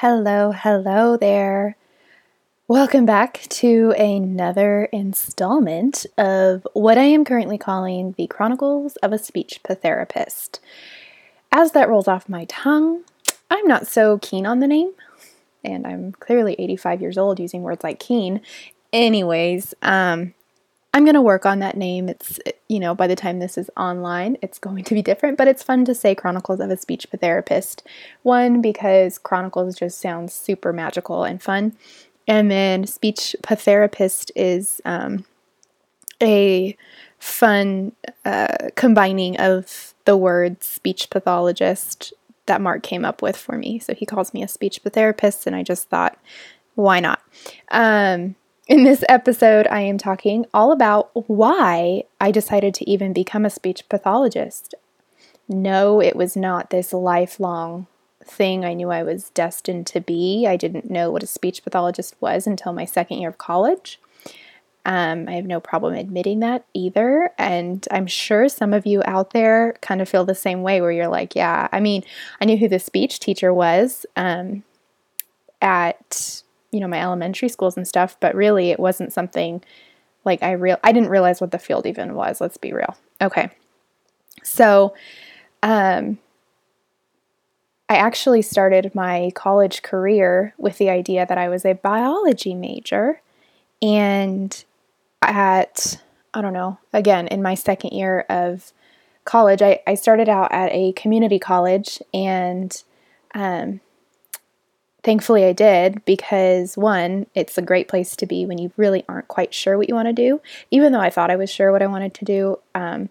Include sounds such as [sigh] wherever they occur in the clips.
Hello, hello there. Welcome back to another installment of what I am currently calling the Chronicles of a Speech Patherapist. As that rolls off my tongue, I'm not so keen on the name, and I'm clearly 85 years old using words like keen. Anyways, um, I'm going to work on that name. It's, you know, by the time this is online, it's going to be different, but it's fun to say Chronicles of a Speech Patherapist. One, because Chronicles just sounds super magical and fun. And then Speech Patherapist is um, a fun uh, combining of the word speech pathologist that Mark came up with for me. So he calls me a speech therapist, and I just thought, why not? Um, in this episode, I am talking all about why I decided to even become a speech pathologist. No, it was not this lifelong thing I knew I was destined to be. I didn't know what a speech pathologist was until my second year of college. Um, I have no problem admitting that either. And I'm sure some of you out there kind of feel the same way where you're like, yeah, I mean, I knew who the speech teacher was um, at you know my elementary schools and stuff but really it wasn't something like i real i didn't realize what the field even was let's be real. Okay. So um i actually started my college career with the idea that i was a biology major and at i don't know again in my second year of college i, I started out at a community college and um, thankfully I did because one, it's a great place to be when you really aren't quite sure what you want to do. Even though I thought I was sure what I wanted to do, um,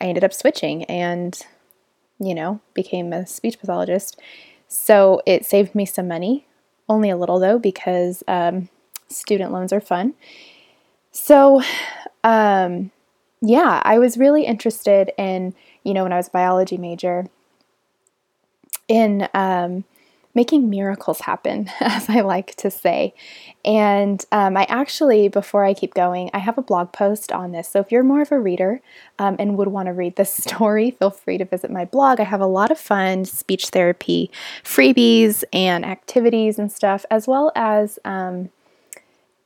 I ended up switching and, you know, became a speech pathologist. So it saved me some money, only a little though, because um, student loans are fun. So, um, yeah, I was really interested in, you know, when I was biology major, in um, making miracles happen, [laughs] as I like to say. And um, I actually, before I keep going, I have a blog post on this. So if you're more of a reader um, and would want to read this [laughs] story, feel free to visit my blog. I have a lot of fun speech therapy freebies and activities and stuff, as well as. Um,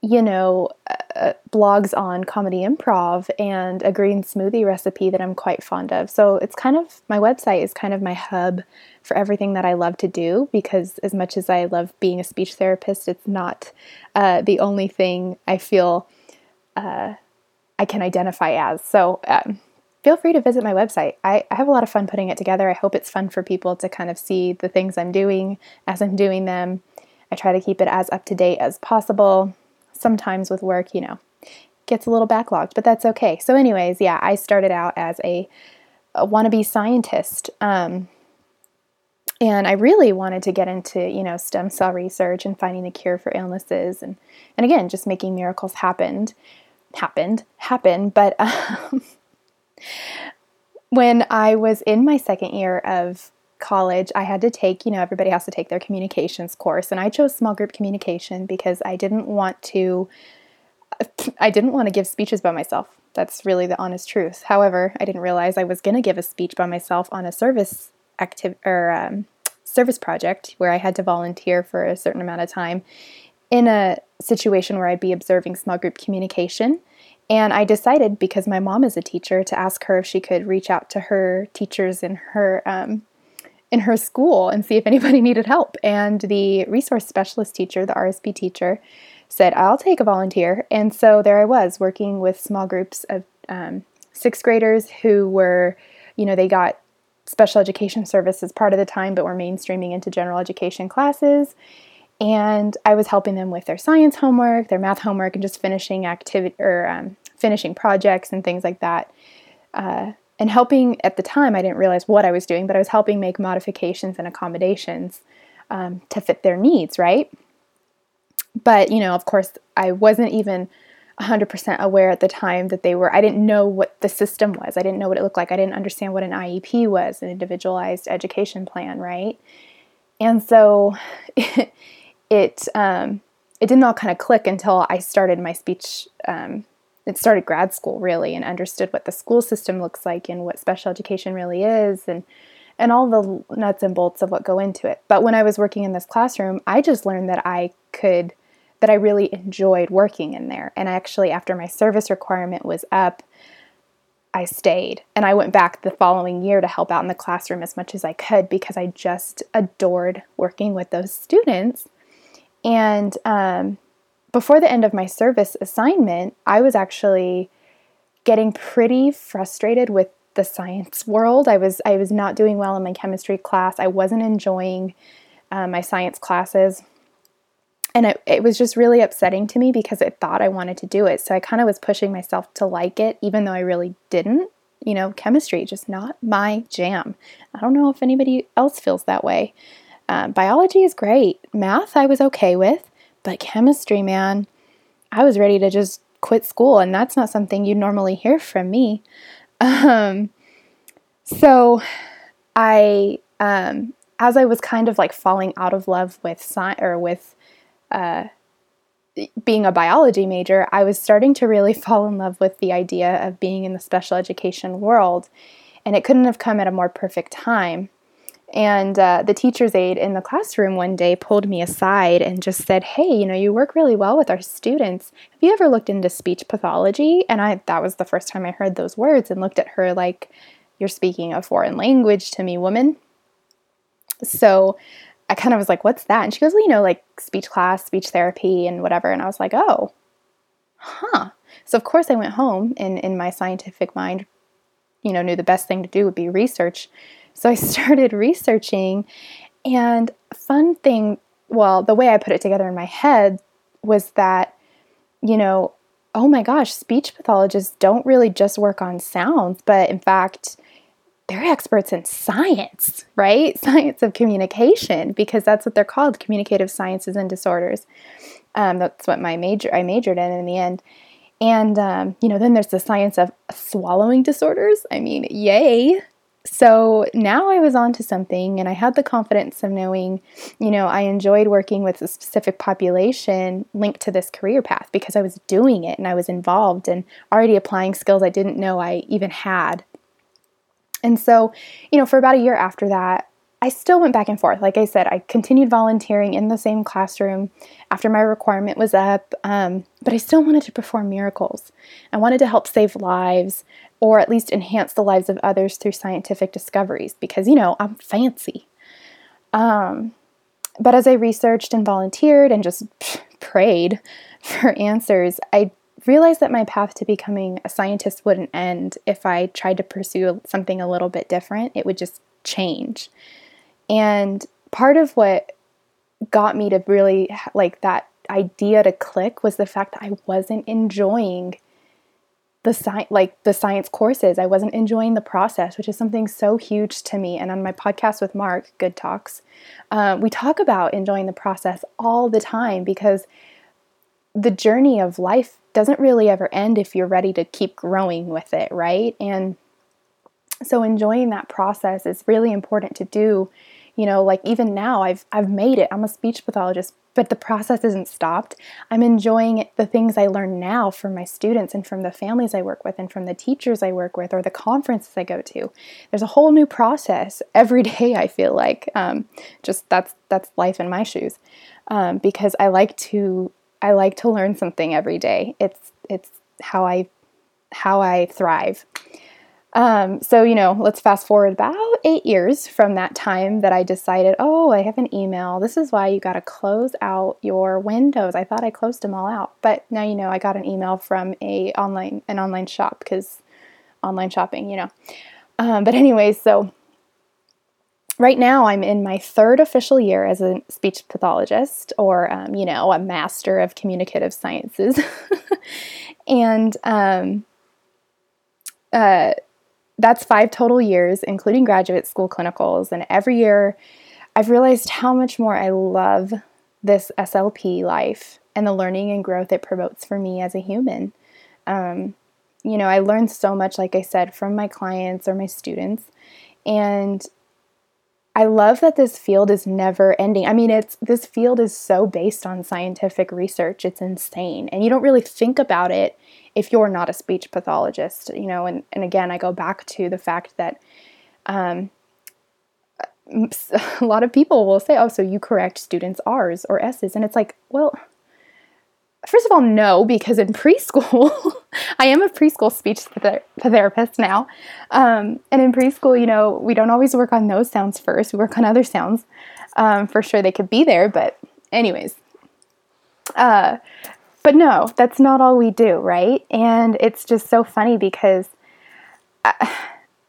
you know, uh, blogs on comedy improv and a green smoothie recipe that I'm quite fond of. So it's kind of my website is kind of my hub for everything that I love to do because, as much as I love being a speech therapist, it's not uh, the only thing I feel uh, I can identify as. So um, feel free to visit my website. I, I have a lot of fun putting it together. I hope it's fun for people to kind of see the things I'm doing as I'm doing them. I try to keep it as up to date as possible sometimes with work, you know, gets a little backlogged, but that's okay. So, anyways, yeah, I started out as a, a wannabe scientist. Um, and I really wanted to get into, you know, stem cell research and finding the cure for illnesses and, and again, just making miracles happened, happened, happen. But [laughs] um, when I was in my second year of college, I had to take, you know, everybody has to take their communications course. And I chose small group communication because I didn't want to, [laughs] I didn't want to give speeches by myself. That's really the honest truth. However, I didn't realize I was going to give a speech by myself on a service active or um, service project where I had to volunteer for a certain amount of time in a situation where I'd be observing small group communication. And I decided, because my mom is a teacher, to ask her if she could reach out to her teachers in her um, in her school and see if anybody [laughs] needed help. And the resource specialist teacher, the RSP teacher, said, I'll take a volunteer. And so there I was working with small groups of um, sixth graders who were, you know, they got special education services part of the time, but were mainstreaming into general education classes. And I was helping them with their science homework, their math homework, and just finishing activity or um, finishing projects and things like that. Uh, and helping at the time, I didn't realize what I was doing, but I was helping make modifications and accommodations um, to fit their needs, right? But, you know, of course, I wasn't even 100% aware at the time that they were, I didn't know what the system was. I didn't know what it looked like. I didn't understand what an IEP was, an individualized education plan, right? And so it, [laughs] it, um, it didn't all kind of click until I started my speech um, it started grad school really and understood what the school system looks like and what special education really is and and all the nuts and bolts of what go into it. But when I was working in this classroom, I just learned that I could, that I really enjoyed working in there. And actually, after my service requirement was up, I stayed and I went back the following year to help out in the classroom as much as I could because I just adored working with those students. And um, before the end of my service assignment, I was actually getting pretty frustrated with the science world. I was I was not doing well in my chemistry class. I wasn't enjoying uh, my science classes. And it, it was just really upsetting to me because I thought I wanted to do it. So I kind of was pushing myself to like it, even though I really didn't. You know, chemistry, just not my jam. I don't know if anybody else feels that way. Um, biology is great. Math, I was okay with. But chemistry, man, I was ready to just quit school, and that's not something you normally hear from me. [laughs] Um, so I, um, as I was kind of like falling out of love with science or with uh, being a biology major, I was starting to really [laughs] fall in love with the idea of being in the special education world. And it couldn't have come at a more perfect time. And uh, the teacher's aide in the classroom one day pulled me aside and just said, Hey, you know, you work really well with our students. Have you ever looked into speech pathology? And I that was the first time I heard those words and looked at her like, You're speaking a foreign language to me, woman. So I kind of was like, What's that? And she goes, Well, you know, like speech class, speech therapy, and whatever. And I was like, Oh, huh. So of course I went home and in my scientific mind, you know, knew the best thing to do would be research so I [laughs] started researching, and fun thing, well, the way I put it together in my head was that, you know, oh my gosh, speech pathologists don't really just work on sounds, but in fact, they're experts in science, right? [laughs] Science of communication, because that's what they're called communicative sciences and disorders. Um, that's what my major I majored in in the end. And, um, you know, then there's the science of swallowing disorders. I mean, yay, so now I was onto something and I had the confidence of knowing, you know, I enjoyed working with a specific population linked to this career path because I was doing it and I was involved and already applying skills I didn't know I even had. And so, you know, for about a year after that, I still went back and forth. Like I said, I continued volunteering in the same classroom after my requirement was up, um, but I still wanted to perform miracles. I wanted to help save lives or at least enhance the lives of others through scientific discoveries because, you know, I'm fancy. Um, but as I researched and volunteered and just [laughs] prayed for answers, I realized that my path to becoming a scientist wouldn't end if I tried to pursue something a little bit different. It would just change. And part of what got me to really like that idea to click was the fact that I wasn't enjoying the science like the science courses. I wasn't enjoying the process, which is something so huge to me. And on my podcast with Mark, Good Talks, uh, we talk about enjoying the process all the time because the journey of life doesn't really ever end if you're ready to keep growing with it, right? And so enjoying that process is really important to do. You know like even now i've i've made it. I'm a speech pathologist but the process isn't stopped. I'm enjoying the things i learn now from my students and from the families i work with and from the teachers i work with or the conferences i go to. There's a whole new process every [laughs] day i feel like. Um, just that's that's life in my shoes. Um, because i like to i like to learn something every day it's it's how i how i thrive um, so, you know, let's fast forward about eight years from that time that I decided, oh, I have an email. This is why you got to close out your windows. I thought I closed them all out, but now you know I got an email from a online an online shop because online shopping, you know. Um, but anyways, so right now I'm in my third official year as a speech pathologist, or um, you know, a master of communicative sciences, [laughs] and um, uh that's five total years, including graduate school clinicals. And every year, I've realized how much more I love this SLP life and the learning and growth it promotes for me as a human. Um, you know, I learned so much, like I said, from my clients or my students. And I love that this field is never ending. I mean, it's this field is so based on scientific research. It's insane. And you don't really think about it if you're not a speech pathologist, you know, and, and again, I go back to the fact that um, [laughs] a lot of people will say, oh, so you correct students' R's or S's. And it's like, well, first of all, no, because in [laughs] preschool, I am a preschool speech therapist now. Um, and in preschool, you know, we don't always work on those sounds first, we work on other sounds. Um, for sure, they could be there, but, anyways. Uh, but no, that's not all we do, right? And it's just so funny because. Uh,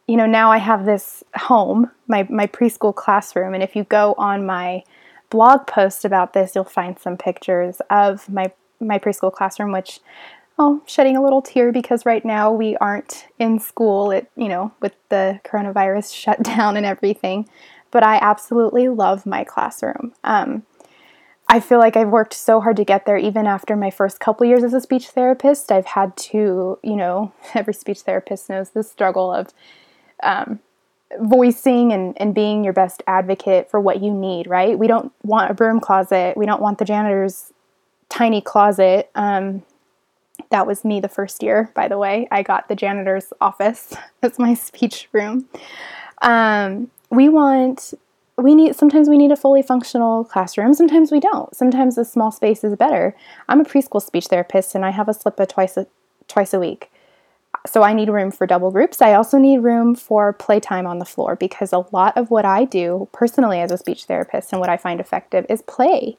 you know, now I have this home, my, my preschool classroom, and if you go on my blog post about this, you'll find some pictures of my my preschool classroom, which oh, shedding a little tear because right now we aren't in school. It you know with the coronavirus [laughs] shutdown and everything, but I absolutely love my classroom. Um, I feel like I've worked so hard to get there. Even after my first couple years as a speech therapist, I've had to you know [laughs] every speech therapist knows the struggle of um, voicing and, and being your best advocate for what you need, right? We don't want a broom closet. We don't want the janitor's tiny closet. Um, that was me the first year, by the way. I got the janitor's office [laughs] as my speech room. Um, we want, we need, sometimes we need a fully functional classroom. Sometimes we don't. Sometimes a small space is better. I'm a preschool speech therapist and I have a SLPA twice a, twice a week so I need room for double groups. I also need room for playtime on the floor because a lot of what I do personally as a speech therapist and what I find effective is play.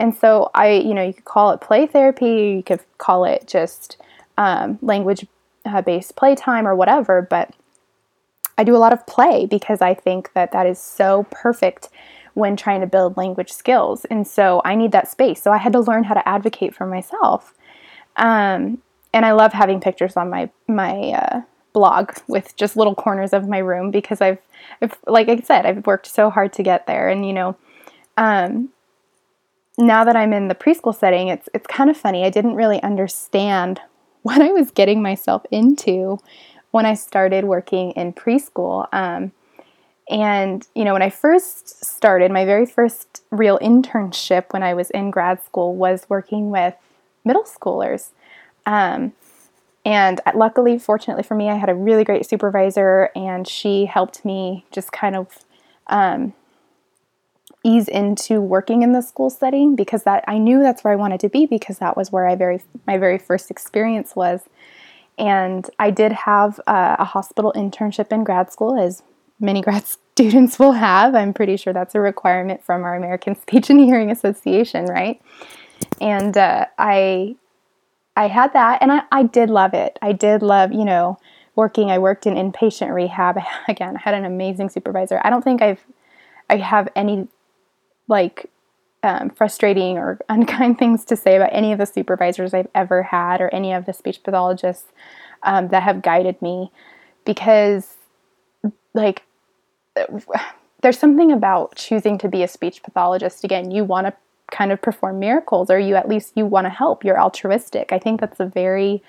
And so I, you know, you could call it play therapy, you could call it just um, language uh, based playtime or whatever, but I do a lot of play because I think that that is so perfect when trying to build language skills. And so I need that space. So I had to learn how to advocate for myself. Um, and I love having pictures on my my uh, blog with just little corners of my room because I've, I've, like I said, I've worked so hard to get there, and you know, um, now that I'm in the preschool setting, it's it's kind of funny. I didn't really understand [laughs] what I was getting myself into when I started working in preschool. Um, and, you know, when I first started, my very first real internship when I was in grad school was working with middle schoolers. Um, and luckily, fortunately for me, I had a really great supervisor, and she helped me just kind of um, ease into working in the school setting because that I knew that's where I wanted to be because that was where I very my very first experience was. And I did have uh, a hospital internship in grad school, as many [laughs] grad students will have. I'm pretty sure that's a requirement from our American [laughs] Speech and Hearing Association, right? And uh, I I had that and I, I did love it. I did love, you know, working. I worked in inpatient rehab. [laughs] Again, I had an amazing supervisor. I don't think I've I have any like um, frustrating or [laughs] unkind things to say about any of the supervisors I've ever had or any of the speech pathologists um, that have guided me. Because like [sighs] there's something about choosing to be a speech pathologist. Again you want to kind of perform miracles or you at least you want to help. You're altruistic. I think that's a very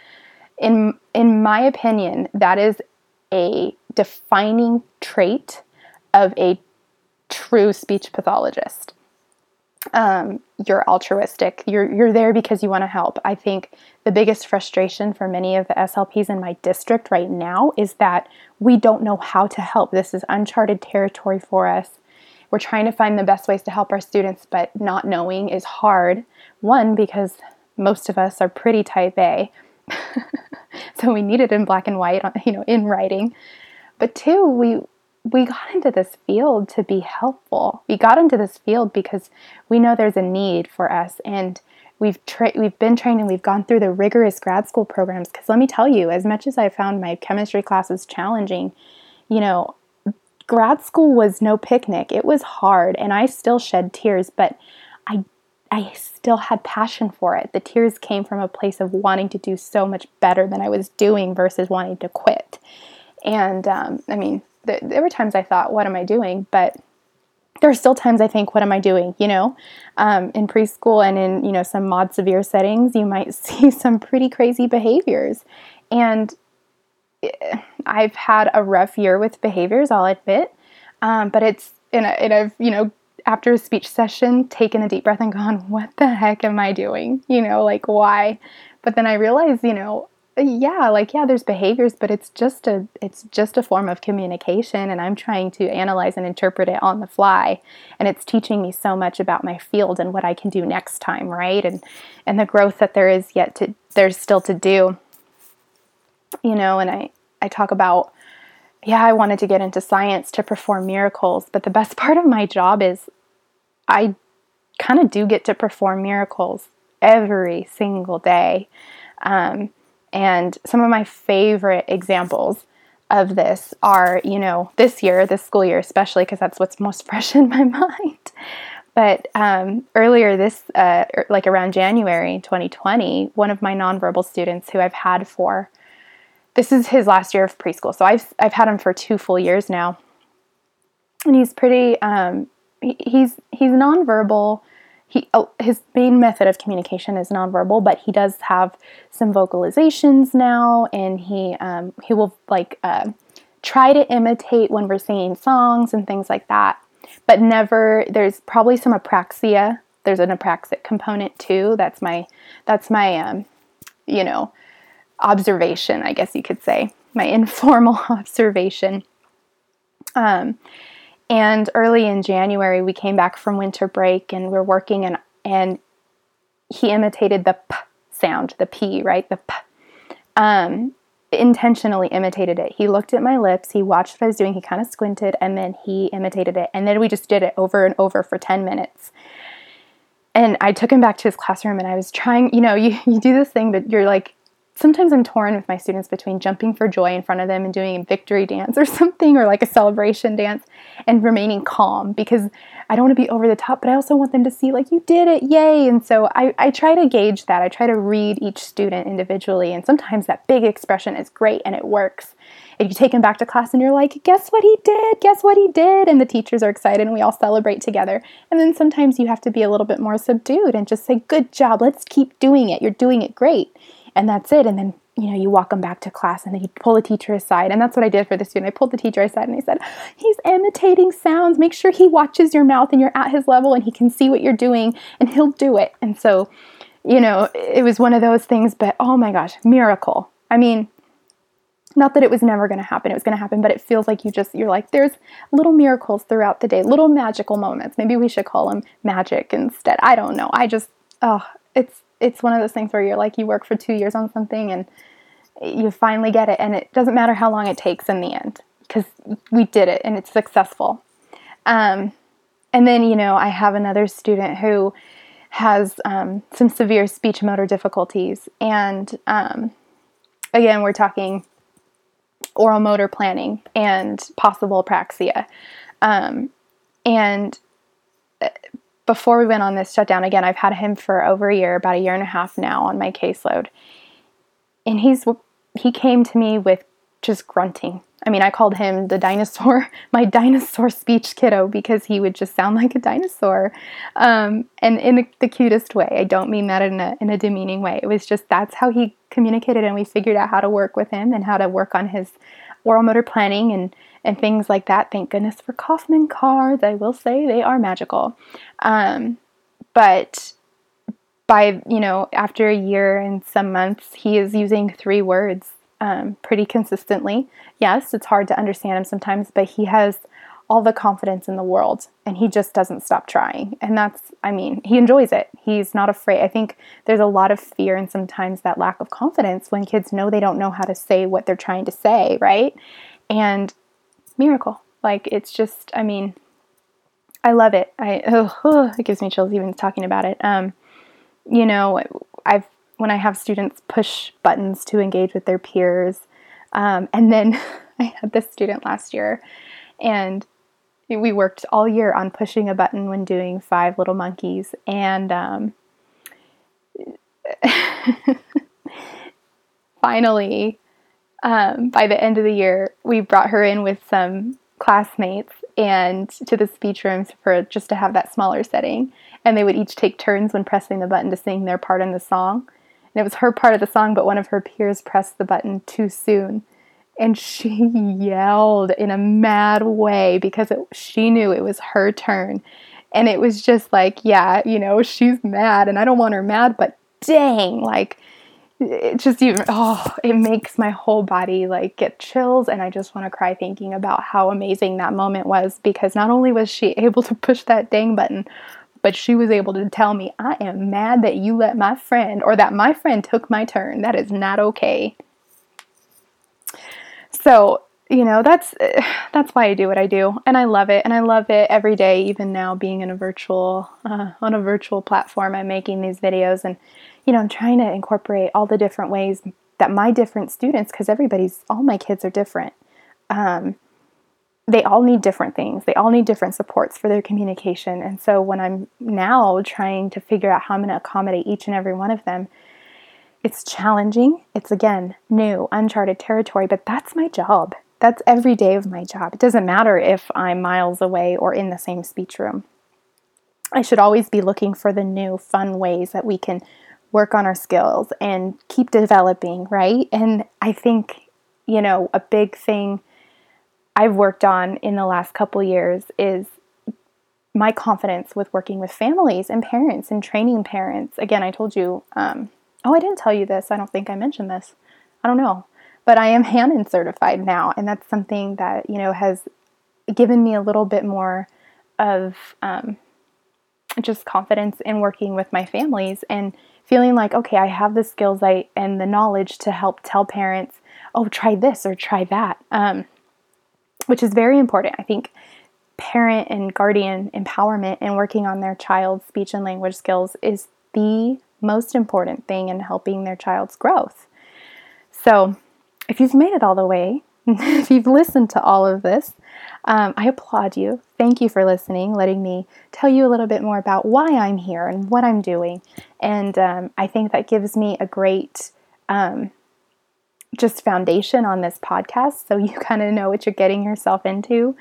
in in my opinion that is a defining trait of a true speech pathologist um, you're altruistic you're you're there because you want to help i think the biggest frustration for many of the slps in my district right now is that we don't know how to help this is uncharted territory for us we're trying to find the best ways to help our students, but not knowing is hard. One, because most of us are pretty type A. [laughs] so we need it in black and white, you know, in writing. But two, we we got into this field to be helpful. We got into this field because we know there's a need for us and we've tra- we've been trained and we've gone through the rigorous grad school programs cuz let me tell you as much as I found my chemistry classes challenging, you know, grad school was no picnic. It was hard and I still shed tears, but I I still had passion for it. The tears came from a place of wanting to do so much better than I was doing versus wanting to quit. And um, I mean, th- there were times I thought, "What am I doing?" But there are still times I think, "What am I doing?" You know, um, in preschool and in you know some mod severe settings, you might [laughs] see some pretty crazy behaviors, and I've had a rough year with behaviors, I'll admit. Um, but it's, and, and I've, you know, after a speech session, taken a deep breath and gone, what the heck am I doing? You know, like why? But then I realized, you know, yeah like yeah there's behaviors but it's just a it's just a form of communication and i'm trying to analyze and interpret it on the fly and it's teaching me so much about my field and what i can do next time right? And and the growth that there is yet to there's still to do. You know and i i talk about yeah i wanted to get into science to perform miracles but the best [laughs] part of my job is i kind of do get to perform miracles every single day. Um, and some of my favorite examples of this are, you know, this year, this school year, especially because that's what's most [laughs] fresh in my mind. But um, earlier this, uh, er, like around January 2020, one of my nonverbal students who I've had for, this is his last year of preschool. So I've, I've had him for two full years now. And he's pretty, um, he's, he's nonverbal he oh, his main method of communication is nonverbal, but he does have some vocalizations now, and he um, he will like uh, try to imitate when we're singing songs and things like that, but never. There's probably some apraxia. There's an apraxic component too. That's my that's my um, you know observation, I guess you could say, my [laughs] informal observation. Um, and early in January, we came back from winter break and we're working, and, and he imitated the p sound, the p, right? The p. Um, intentionally imitated it. He looked at my lips, he watched what I was doing, he kind of squinted, and then he imitated it. And then we just did it over and over for 10 minutes. And I took him back to his classroom and I was trying, you know, you, [laughs] you do this thing, but you're like sometimes I'm torn with my students between jumping for joy in front of them and doing a victory dance or [laughs] something or like a celebration dance and remaining calm because I don't want to be over the top, but I also want them to see like you did it, yay. And so I, I try to gauge that. I try to read each student individually. And sometimes that big expression is great and it works. If you take them back to class and you're like, guess what he did? Guess what he did? And the teachers are excited and we all celebrate together. And then sometimes you have to be a little bit more subdued and just say, good job, let's keep doing it. You're doing it great and that's it. And then you know, you walk them back to class and then you pull the teacher aside. And that's what I did for the student. I pulled the teacher aside and I said, He's imitating sounds. Make sure he watches your mouth and you're at his level and he can see what you're doing and he'll do it. And so, you know, it was one of those things, but oh my gosh, miracle. I mean, not that it was never going to happen, it was going to happen, but it feels like you just, you're like, there's little miracles throughout the day, little magical moments. Maybe we should call them magic instead. I don't know. I just, oh, it's, it's one of those things where you're like you work for two years on something and you finally get it and it doesn't matter how long it takes in the end because we did it and it's successful. Um, and then you know i have another student who has um, some severe speech motor difficulties and um, again we're talking oral motor planning and possible apraxia um, and uh, before we went on this shutdown, again, I've had him for over a year, about a year and a half now on my caseload. And he's he came to me with just grunting. I mean, I called him the dinosaur, [laughs] my dinosaur speech kiddo, because he would just sound like a dinosaur, um, and in the cutest way. I don't mean that in a in a demeaning way. It was just that's how he communicated, and we figured out how to work with him and how to work on his oral motor planning and and things like that. Thank goodness for Kaufman cards. I will say they are magical. Um, but by, you know, after a year and some months, he is using three words um, pretty consistently. Yes, it's hard to understand him sometimes, but he has all the confidence in the world and he just doesn't stop trying. And that's, I mean, he enjoys it. He's not afraid. I think there's a lot of fear and sometimes that lack of confidence when kids know they don't know how to say what they're trying to say, right? And miracle. Like it's just, I mean, I love it. I oh, oh, it gives me chills even talking about it. Um, you know, I've when I have students push buttons to engage with their peers, um, and then [laughs] I had this student last year, and we worked all year on pushing a button when doing five little monkeys, and um, [laughs] finally um, by the end of the year, we brought her in with some classmates and to the speech rooms for just to have that smaller setting. And they would each take turns when pressing the button to sing their part in the song. And it was her part of the song, but one of her peers pressed the button too soon. And she [laughs] yelled in a mad way because it, she knew it was her turn. And it was just like, yeah, you know, she's mad and I don't want her mad, but dang, like, it just even oh it makes my whole body like get chills and i just want to cry thinking about how amazing that moment was because not only was she [laughs] able to push that dang button but she was able to tell me i am mad that you let my friend or that my friend took my turn that is not okay so you know that's [sighs] that's why i do what i do and i love it and i love it every day even now being in a virtual uh, on a virtual platform i'm making these videos and you know, I'm trying to incorporate all the different ways that my different students, because everybody's, all my kids are different. Um, they all need different things. They all need different supports for their communication. And so when I'm now trying to figure out how I'm going to accommodate each and every one of them, it's challenging. It's again new, uncharted territory, but that's my job. That's every day of my job. It doesn't matter if I'm miles away or in the same speech room. I should always be looking for the new, fun ways that we can work on our skills and keep developing, right? And I think, you know, a big thing I've worked on in the last couple years is my confidence with working with families and parents and training parents. Again, I told you, um, oh, I didn't tell you this. I don't think I mentioned this. I don't know. But I am [laughs] Hanen certified now, and that's something that, you know, has given me a little bit more of um, just confidence in working with my families and feeling like, okay, I have the skills I, and the knowledge to help tell parents, oh, try this or try that, um, which is very important. I think parent and guardian empowerment and working on their child's speech and language skills is the most important thing in helping their child's growth. So, if you've made it all the way, [laughs] if you've listened to all of this, um, I applaud you. Thank you for listening, letting me tell you a little bit more about why I'm here and what I'm doing. And um, I think that gives me a great um, just foundation on this podcast so you [laughs] kind of know what you're getting yourself into.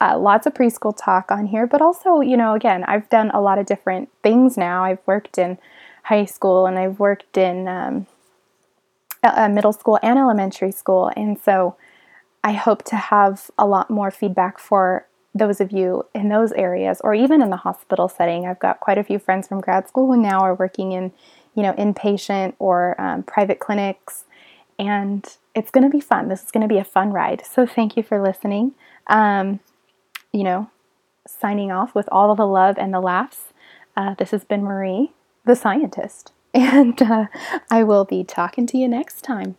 Uh, lots of preschool talk on here, but also, you know, again, I've done a lot of different things now. I've worked in high school and I've worked in um, middle school and elementary school. And so, I hope to have a lot more feedback for those of you in those areas or even in the hospital setting. I've got quite a few friends from grad school who now are working in, you know, inpatient or um, private clinics, and it's going to be fun. This is going to be a fun ride. So thank you for listening. Um, you know, signing off with all of the love and the laughs. Uh, this has been Marie, the scientist, [laughs] and uh, I will be talking to you next time.